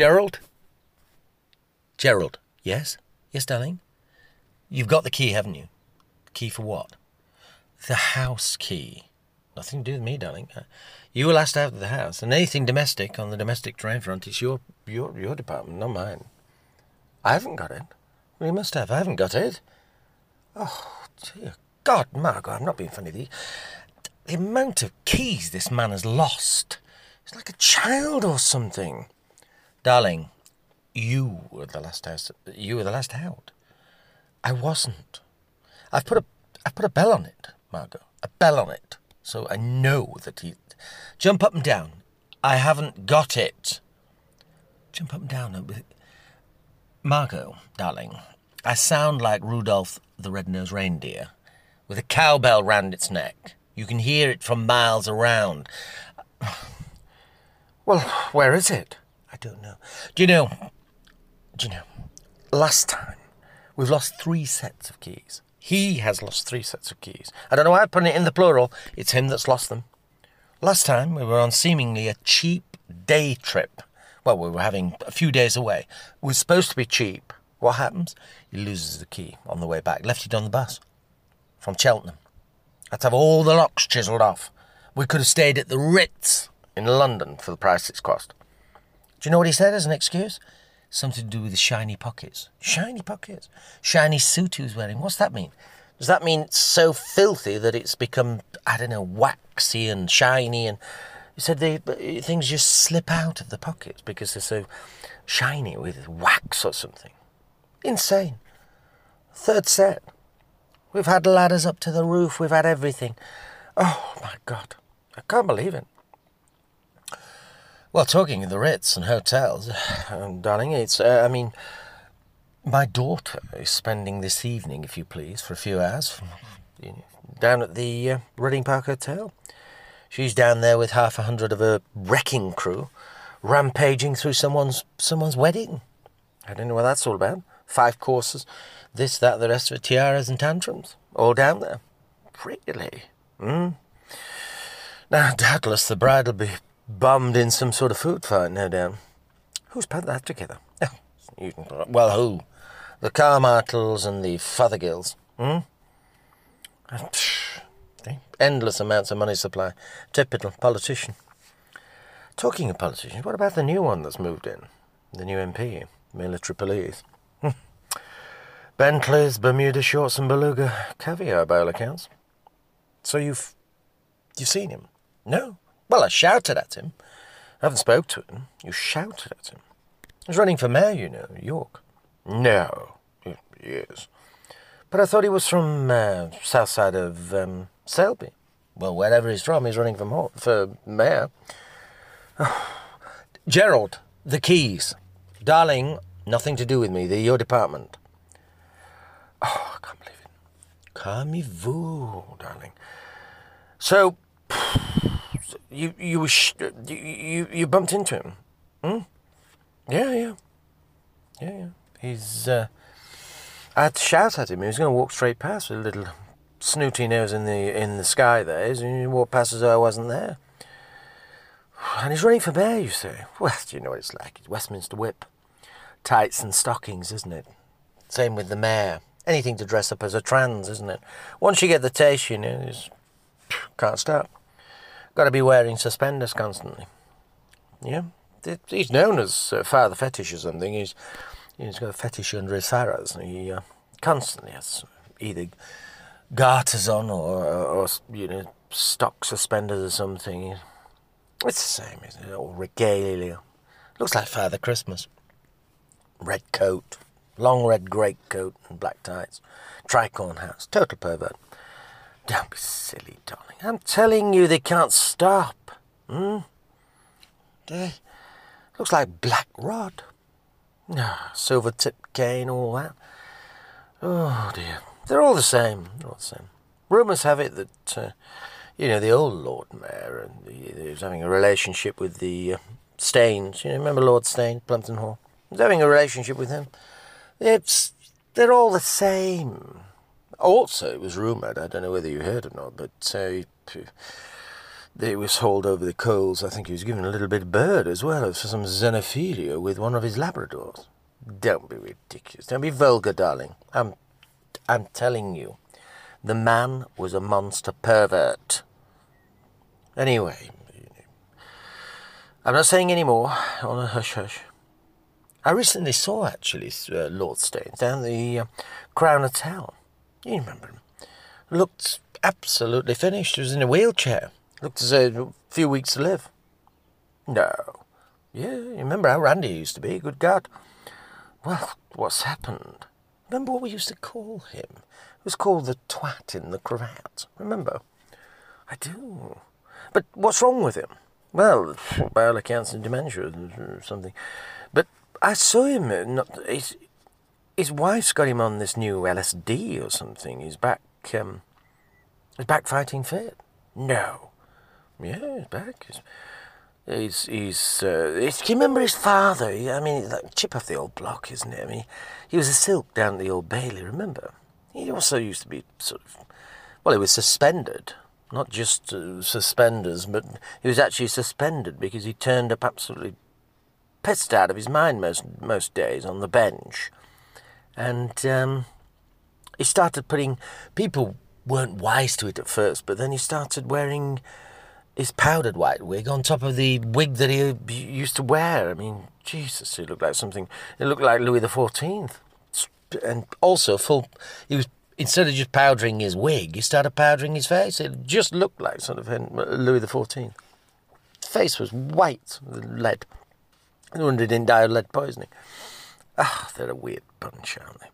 Gerald? Gerald, yes? Yes, darling? You've got the key, haven't you? Key for what? The house key. Nothing to do with me, darling. Uh, You were last out of the house, and anything domestic on the domestic terrain front is your your your department, not mine. I haven't got it. Well, you must have. I haven't got it. Oh, dear God, Margot, I'm not being funny. The, the amount of keys this man has lost. He's like a child or something. Darling, you were the last house. You were the last out. I wasn't. I've put a I've put a bell on it, Margot. A bell on it, so I know that he. Jump up and down. I haven't got it. Jump up and down. Uh, Margot, darling, I sound like Rudolph the Red-Nosed Reindeer, with a cowbell round its neck. You can hear it from miles around. Well, where is it? I don't know. Do you know? Do you know? Last time, we've lost three sets of keys. He has lost three sets of keys. I don't know why I put it in the plural. It's him that's lost them. Last time, we were on seemingly a cheap day trip. Well, we were having a few days away. It was supposed to be cheap. What happens? He loses the key on the way back. Left it on the bus from Cheltenham. Had to have all the locks chiselled off. We could have stayed at the Ritz in London for the price it's cost. Do you know what he said as an excuse? Something to do with the shiny pockets. Shiny pockets? Shiny suit he was wearing. What's that mean? Does that mean it's so filthy that it's become, I don't know, waxy and shiny? And he said they, things just slip out of the pockets because they're so shiny with wax or something. Insane. Third set. We've had ladders up to the roof. We've had everything. Oh my God. I can't believe it. Well, talking of the Ritz and hotels, um, darling, it's, uh, I mean, my daughter is spending this evening, if you please, for a few hours, you know, down at the uh, Reading Park Hotel. She's down there with half a hundred of her wrecking crew, rampaging through someone's someone's wedding. I don't know what that's all about. Five courses, this, that, the rest of it, tiaras and tantrums, all down there. Really? Hmm. Now, doubtless the bride will be bummed in some sort of food fight, no doubt. Who's put that together? Oh, well, who? The Carmartles and the Fothergills. Hmm? Psh, eh, Endless amounts of money supply. Typical politician. Talking of politicians, what about the new one that's moved in? The new MP, military police. Hmm. Bentleys, Bermuda shorts, and beluga caviar by all accounts. So you've you've seen him? No. Well, I shouted at him. I haven't spoke to him. You shouted at him. He's running for mayor, you know, York. No. Is. But I thought he was from uh, south side of um, Selby. Well, wherever he's from, he's running for mayor. Gerald, the keys. Darling, nothing to do with me. They're your department. Oh, I can't believe it. Calmez-vous, darling. So, you you sh- you, you you bumped into him? Hmm? Yeah, yeah, yeah, yeah. He's. Uh, I had to shout at him. He was going to walk straight past with a little snooty nose in the in the sky. There, he walked past as though I wasn't there. And he's running for mayor, you say? Well, do you know what it's like? It's Westminster Whip, tights and stockings, isn't it? Same with the mayor. Anything to dress up as a trans, isn't it? Once you get the taste, you know, it's, can't stop. Got to be wearing suspenders constantly. Yeah, he's known as uh, Father Fetish or something. He's he's got a fetish under his farrows. and He uh, constantly has either garters on or, or, or you know stock suspenders or something. It's the same, isn't it? Or regalia. Looks like Father Christmas. Red coat, long red greatcoat and black tights, tricorn house, total pervert. Don't be silly, darling. I'm telling you, they can't stop. Hmm? They, looks like Black Rod. Ah, silver tipped cane, all that. Oh dear. They're all the same. They're all the same. Rumours have it that, uh, you know, the old Lord Mayor he was having a relationship with the uh, Staines. You know, remember Lord Staines, Plumpton Hall? He was having a relationship with him. It's, they're all the same. Also, it was rumoured, I don't know whether you heard or not, but uh, was hauled over the coals. I think he was given a little bit of bird as well for some xenophilia with one of his Labradors. Don't be ridiculous. Don't be vulgar, darling. I'm, I'm telling you, the man was a monster pervert. Anyway, I'm not saying any more. On a hush hush. I recently saw actually uh, Lord Staines down the uh, Crown Hotel. You remember him? Looked absolutely finished. He was in a wheelchair. Looked as though a few weeks to live. No. Yeah, you remember how randy used to be? Good God. Well, what's happened? Remember what we used to call him? It was called the twat in the cravat. Remember? I do. But what's wrong with him? Well, by all accounts, dementia or something. But I saw him. Uh, not, his, his wife's got him on this new LSD or something. He's back. Um, he's back fighting fit. No. Yeah, he's back. He's, he's, he's, uh, do you remember his father? I mean, like chip off the old block, isn't it? I mean, he was a silk down at the old Bailey, remember? He also used to be sort of, well, he was suspended. Not just uh, suspenders, but he was actually suspended because he turned up absolutely pissed out of his mind most most days on the bench, and um, he started putting. People weren't wise to it at first, but then he started wearing his powdered white wig on top of the wig that he used to wear. I mean, Jesus, he looked like something. It looked like Louis the Fourteenth, and also full. He was instead of just powdering his wig, he started powdering his face. It just looked like sort of Louis the Fourteenth. Face was white, lead. No wonder he didn't die of lead poisoning. Ah, oh, they're a weird bunch, aren't they?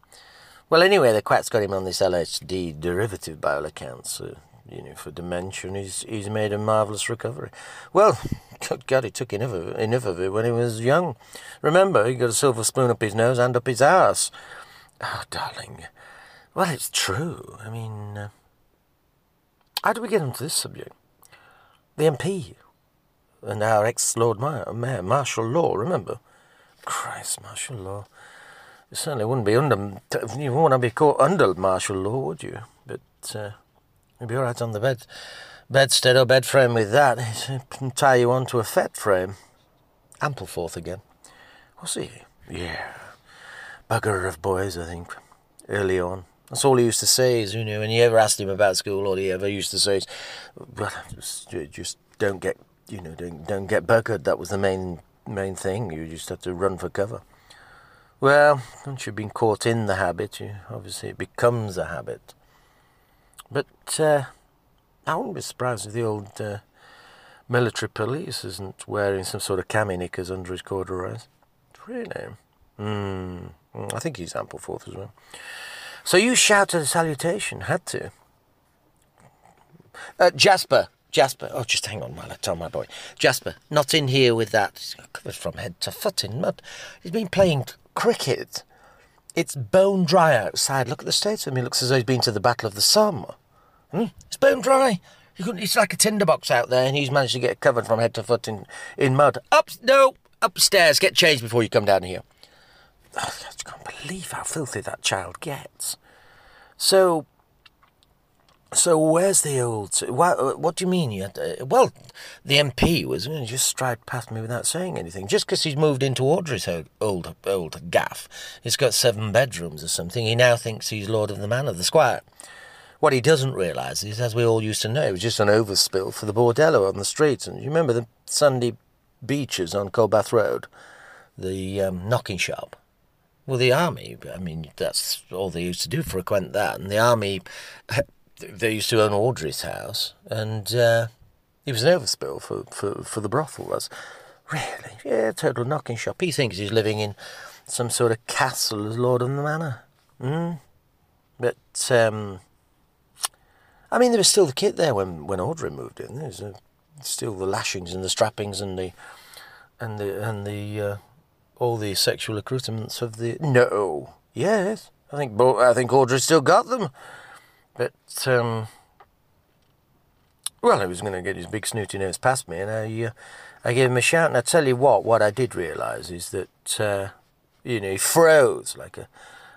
Well, anyway, the quack's got him on this LSD derivative by all accounts. You know, for dementia, he's, he's made a marvellous recovery. Well, good God, he took enough of, enough of it when he was young. Remember, he got a silver spoon up his nose and up his ass. Oh, darling. Well, it's true. I mean, uh, how do we get onto this subject? The MP and our ex-Lord Mayor, Martial Law, remember? Christ, Martial Law. Certainly wouldn't be under, you wouldn't want to be caught under martial law, would you? But uh, you'd be all right on the bed, bedstead or bed frame with that. It tie you onto a fet frame. Ampleforth again. What's he? Yeah. Bugger of boys, I think, early on. That's all he used to say is, you know, when you ever asked him about school, all he ever used to say is, well, just, just don't get, you know, don't, don't get buggered. That was the main main thing. You just had to run for cover. Well, once you've been caught in the habit, you, obviously it becomes a habit. But uh, I wouldn't be surprised if the old uh, military police isn't wearing some sort of cami knickers under his corduroys. Really? Hmm. I think he's ample Ampleforth as well. So you shouted a salutation, had to. Uh, Jasper, Jasper, oh, just hang on while I tell my boy. Jasper, not in here with that. He's covered from head to foot in mud. He's been playing cricket. It's bone dry outside. Look at the state of him. He looks as though he's been to the Battle of the Somme. Hmm? It's bone dry. It's like a tinderbox out there, and he's managed to get covered from head to foot in, in mud. Up, no, upstairs. Get changed before you come down here. Oh, I can't believe how filthy that child gets. So, so where's the old? What, what do you mean? You had to, well, the MP was going to just stride past me without saying anything. Just because he's moved into Audrey's old, old gaff, it's got seven bedrooms or something. He now thinks he's lord of the manor, the squire. What he doesn't realise is, as we all used to know, it was just an overspill for the bordello on the streets. And you remember the Sunday beaches on Coldbath Road, the um, knocking shop. Well, the army. I mean, that's all they used to do, frequent that. And the army they used to own Audrey's house, and uh, he was an overspill for, for, for the brothel. That's really, yeah, total knocking shop. He thinks he's living in some sort of castle as Lord of the Manor. Mm. But, um, I mean, there was still the kit there when, when Audrey moved in. There's uh, still the lashings and the strappings and the and the and the uh, all the sexual accoutrements of the. No, yes, I think I think Audrey still got them. But, um, well, he was going to get his big snooty nose past me, and I, uh, I gave him a shout. And I tell you what, what I did realise is that, uh, you know, he froze like a,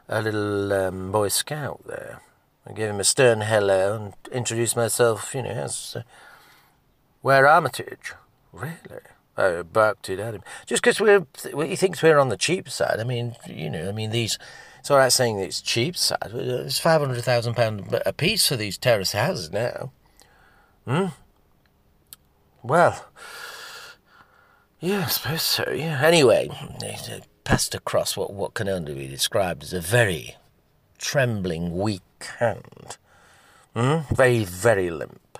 a little um, Boy Scout there. I gave him a stern hello and introduced myself, you know, as uh, Where Armitage? Really? I barked it at him. Just because we're, he thinks we're on the cheap side. I mean, you know, I mean, these, it's all right saying that it's cheap. It's £500,000 a piece for these terrace houses now. Hmm? Well, yeah, I suppose so, yeah. Anyway, passed across what, what can only be described as a very trembling, weak hand. Hmm? Very, very limp.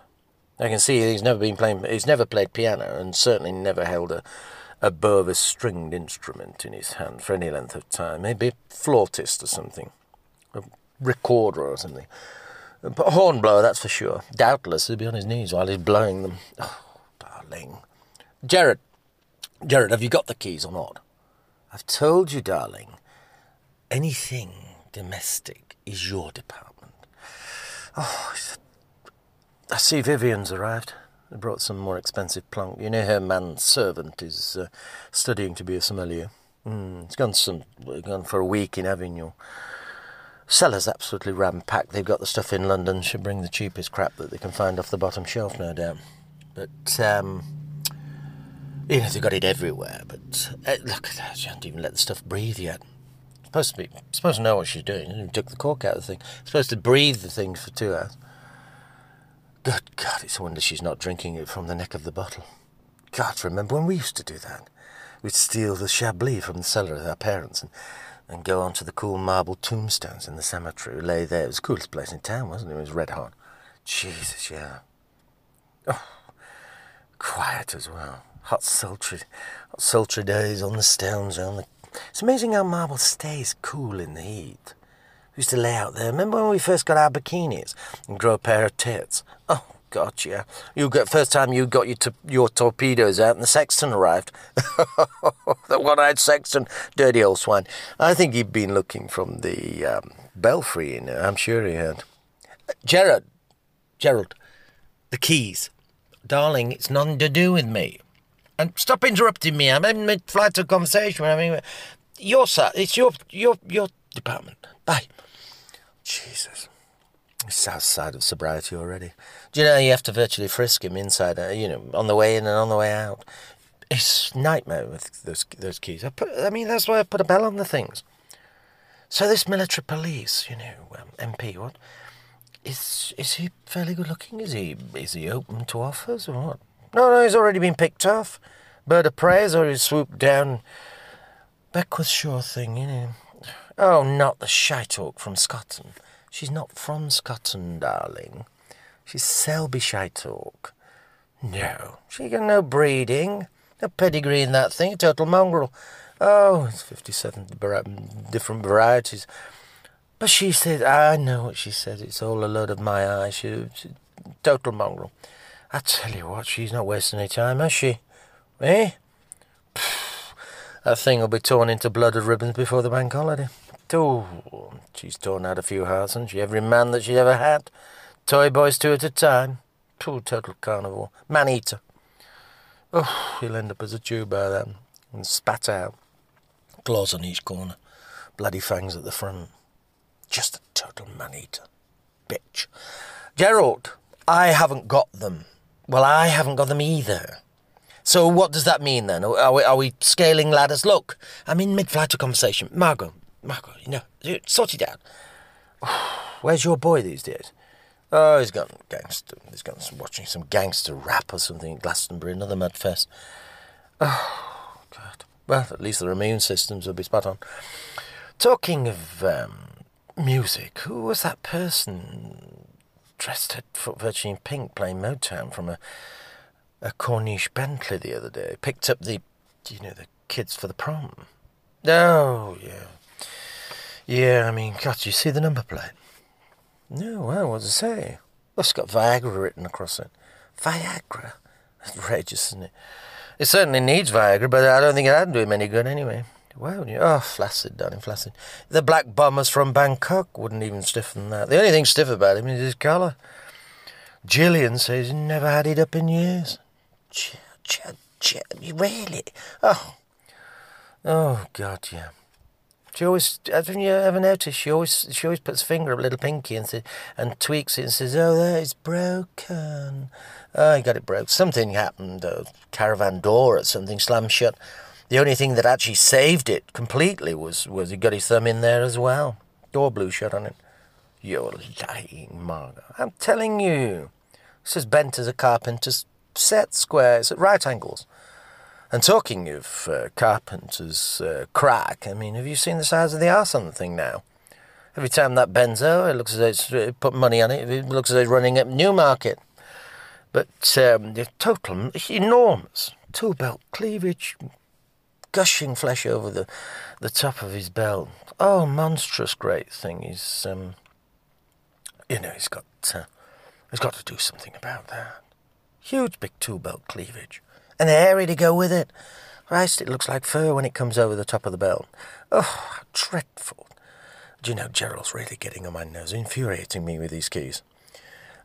I can see he's never been playing. He's never played piano, and certainly never held a a bow of a stringed instrument in his hand for any length of time. Maybe a flautist or something, a recorder or something. But a hornblower, that's for sure. Doubtless he'll be on his knees while he's blowing them. Oh, darling. Jared, Jared, have you got the keys or not? I've told you, darling. Anything domestic is your department. Oh, I see Vivian's arrived. Brought some more expensive plunk. You know her manservant is uh, studying to be a sommelier. Mm, it's gone some gone for a week in Avignon. Cellar's absolutely ram-packed. They've got the stuff in London. Should bring the cheapest crap that they can find off the bottom shelf, no doubt. But um, you know they've got it everywhere. But uh, look at that. She hasn't even let the stuff breathe yet. Supposed to be supposed to know what she's doing. She took the cork out of the thing. Supposed to breathe the thing for two hours. Good God, it's a wonder she's not drinking it from the neck of the bottle. God, remember when we used to do that? We'd steal the Chablis from the cellar of our parents and, and go on to the cool marble tombstones in the cemetery. Lay there. It was the coolest place in town, wasn't it? It was red hot. Jesus, yeah. Oh, quiet as well. Hot, sultry, hot, sultry days on the stones around the. It's amazing how marble stays cool in the heat used to lay out there. Remember when we first got our bikinis and grow a pair of tits? Oh, yeah. You got first time you got your to, your torpedoes out and the sexton arrived. the one-eyed sexton, dirty old swine. I think he'd been looking from the um, belfry. You know, I'm sure he had. Gerard, Gerald, the keys, darling. It's nothing to do with me. And stop interrupting me. I'm in mid-flight of conversation. I mean, your sir, it's your your your department. Bye. Jesus. South side of sobriety already. Do you know you have to virtually frisk him inside, uh, you know, on the way in and on the way out? It's nightmare with those those keys. I put, I mean, that's why I put a bell on the things. So this military police, you know, um, MP, what is is he fairly good looking? Is he is he open to offers or what? No, no, he's already been picked off. Bird of prey has already swooped down. Beckwith sure thing, you know. Oh, not the Shytalk from Scotland. She's not from Scotland, darling. She's Selby Shytalk. No, she got no breeding, no pedigree in that thing, a total mongrel. Oh, it's 57 different varieties. But she said, I know what she said, it's all a load of my eyes. She, she, total mongrel. I tell you what, she's not wasting any time, has she? Eh? That thing will be torn into blooded ribbons before the bank holiday. Oh, she's torn out a few hearts, hasn't she? Every man that she ever had. Toy boys two at a time. Poor total carnivore. Man eater. Oh, he'll end up as a Jew by then. And spat out. Claws on each corner. Bloody fangs at the front. Just a total man eater. Bitch. Gerald, I haven't got them. Well, I haven't got them either. So what does that mean then? Are we, are we scaling ladders? Look, I'm in mid-flight of conversation. Margot, Marco, you know, sort it out. Where's your boy these days? Oh, he's gone gangster. He's gone watching some gangster rap or something at Glastonbury, another mudfest. Oh, God. Well, at least their immune systems will be spot on. Talking of um, music, who was that person dressed virtually in pink playing Motown from a, a Corniche Bentley the other day? Picked up the, you know, the kids for the prom. Oh, yeah. Yeah, I mean, God, you see the number plate? No, well, what does it say? It's got Viagra written across it. Viagra? Outrageous, isn't it? It certainly needs Viagra, but I don't think it'd do him any good anyway. Wow, oh, flaccid, darling, flaccid. The black bombers from Bangkok wouldn't even stiffen that. The only thing stiff about him is his colour. Gillian says he never had it up in years. Ch- ch- ch- really? Oh. Oh, God, yeah. She always, haven't you ever noticed? She always, she always puts finger up, little pinky, and say, and tweaks it and says, "Oh, that is broken. Oh, I got it broke. Something happened. A caravan door or something slammed shut. The only thing that actually saved it completely was was he got his thumb in there as well. Door blew shut on it. You're lying, Margot. I'm telling you. This is bent as a carpenter's set squares at right angles. And talking of uh, carpenter's uh, crack, I mean, have you seen the size of the arse on the thing now? Every time that bends over, it looks as though it's uh, put money on it. It looks as though it's running at Newmarket. But um, the total, enormous. Two belt cleavage, gushing flesh over the, the top of his belt. Oh, monstrous great thing. He's, um, you know, he's got, uh, he's got to do something about that. Huge big two belt cleavage. And the hairy to go with it. Christ, it looks like fur when it comes over the top of the belt. Oh, how dreadful. Do you know, Gerald's really getting on my nerves, infuriating me with these keys.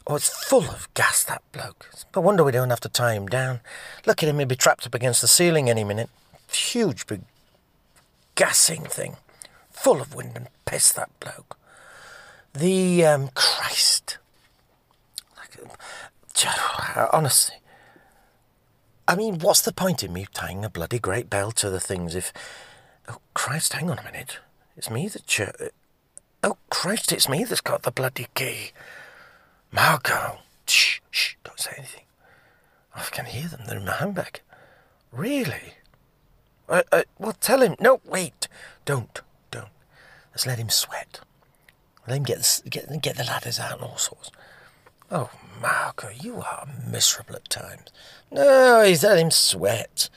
Oh, it's full of gas, that bloke. No wonder we don't have to tie him down. Look at him, he'll be trapped up against the ceiling any minute. Huge, big, gassing thing. Full of wind and piss, that bloke. The, um, Christ. Like, honestly. I mean, what's the point in me tying a bloody great bell to the things if. Oh, Christ, hang on a minute. It's me that. Ch- oh, Christ, it's me that's got the bloody key. Margot. Shh, shh, don't say anything. I can hear them. They're in my handbag. Really? Uh, uh, well, tell him. No, wait. Don't, don't. Let's let him sweat. Let him get the, get, get the ladders out and all sorts. Oh, Margot, you are miserable at times. No, he's let him sweat.